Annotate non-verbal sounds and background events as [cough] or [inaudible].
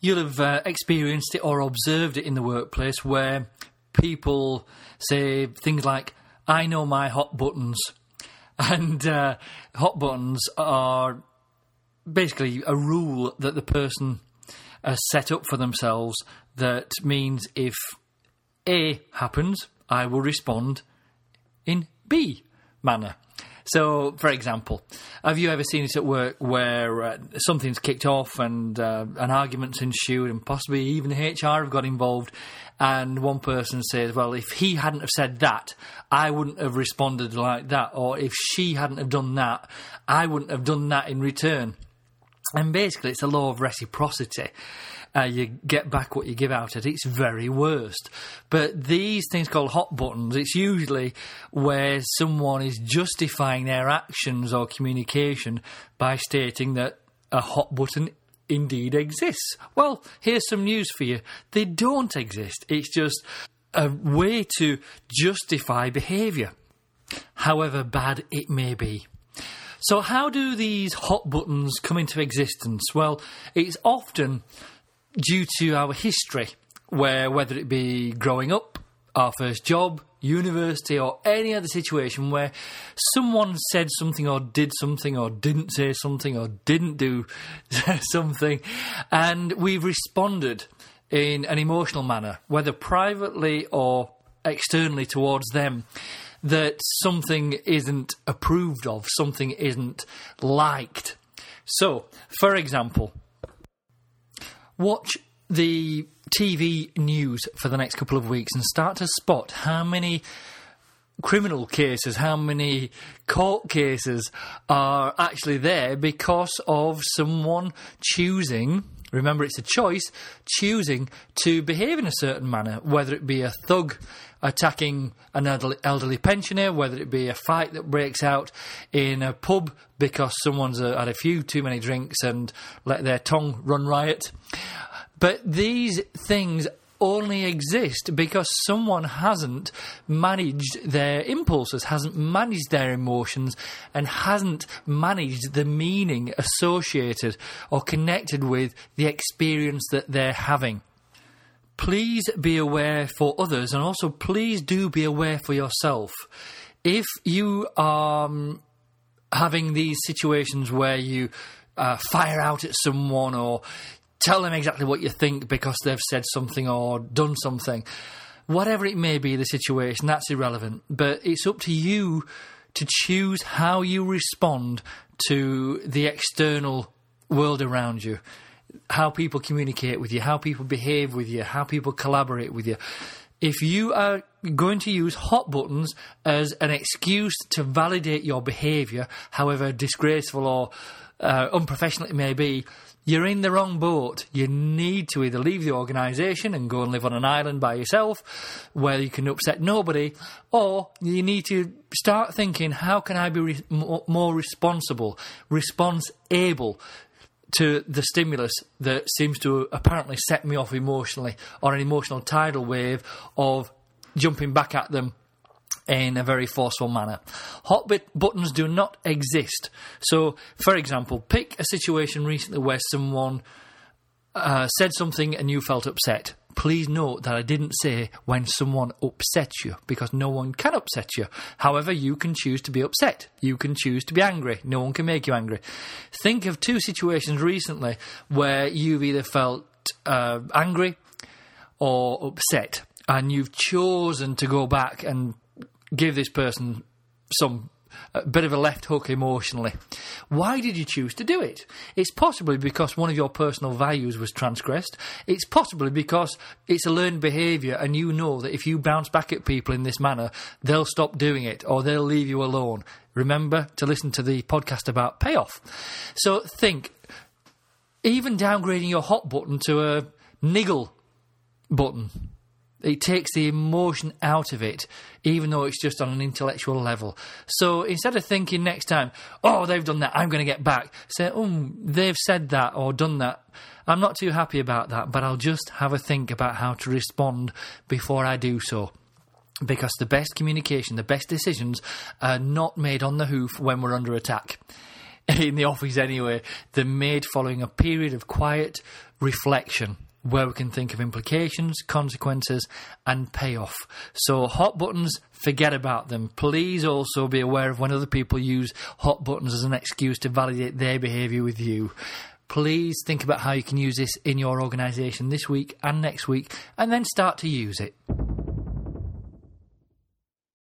You'll have uh, experienced it or observed it in the workplace where people say things like, I know my hot buttons. [laughs] And uh, hot buttons are basically a rule that the person has set up for themselves that means if A happens, I will respond in B manner. So, for example, have you ever seen it at work where uh, something's kicked off and uh, an argument's ensued, and possibly even HR have got involved, and one person says, "Well, if he hadn't have said that, I wouldn't have responded like that," or if she hadn't have done that, I wouldn't have done that in return. And basically, it's a law of reciprocity. Uh, you get back what you give out at its very worst. But these things called hot buttons, it's usually where someone is justifying their actions or communication by stating that a hot button indeed exists. Well, here's some news for you. They don't exist. It's just a way to justify behaviour, however bad it may be. So, how do these hot buttons come into existence? Well, it's often due to our history, where whether it be growing up, our first job, university, or any other situation where someone said something or did something or didn't say something or didn't do [laughs] something, and we've responded in an emotional manner, whether privately or externally towards them, that something isn't approved of, something isn't liked. So, for example, watch the TV news for the next couple of weeks and start to spot how many criminal cases, how many court cases are actually there because of someone choosing. Remember, it's a choice, choosing to behave in a certain manner, whether it be a thug attacking an elderly, pensioner, whether it be a fight that breaks out in a pub because someone's uh, had a few too many drinks and let their tongue run riot. But these things only exist because someone hasn't managed their impulses, hasn't managed their emotions, and hasn't managed the meaning associated or connected with the experience that they're having. Please be aware for others, and also please do be aware for yourself. If you are um, having these situations where you uh, fire out at someone or tell them exactly what you think because they've said something or done something. Whatever it may be, the situation, that's irrelevant. But it's up to you to choose how you respond to the external world around you, how people communicate with you, how people behave with you, how people collaborate with you. If you are going to use hot buttons as an excuse to validate your behaviour, however disgraceful or uh, unprofessional it may be, you're in the wrong boat. You need to either leave the organisation and go and live on an island by yourself where you can upset nobody, or you need to start thinking, how can I be re- more responsible, response able to the stimulus that seems to apparently set me off emotionally, or an emotional tidal wave of jumping back at them in a very forceful manner. Hot bit buttons do not exist. So, for example, pick a situation recently where someone uh, said something and you felt upset. Please note that I didn't say when someone upsets you, because no one can upset you. However, you can choose to be upset. You can choose to be angry. No one can make you angry. Think of two situations recently where you've either felt uh, angry or upset, and you've chosen to go back and give this person some a bit of a left hook emotionally. Why did you choose to do it? It's possibly because one of your personal values was transgressed. It's possibly because it's a learned behaviour and you know that if you bounce back at people in this manner, they'll stop doing it or they'll leave you alone. Remember to listen to the podcast about payoff. So think, even downgrading your hot button to a niggle button it takes the emotion out of it, even though it's just on an intellectual level. So instead of thinking next time, oh, they've done that, I'm going to get back, say, oh, they've said that or done that. I'm not too happy about that, but I'll just have a think about how to respond before I do so. Because the best communication, the best decisions are not made on the hoof when we're under attack. [laughs] in the office anyway, they're made following a period of quiet reflection where we can think of implications, consequences, and payoff. So, hot buttons, forget about them. Please also be aware of when other people use hot buttons as an excuse to validate their behaviour with you. Please think about how you can use this in your organisation this week and next week, and then start to use it.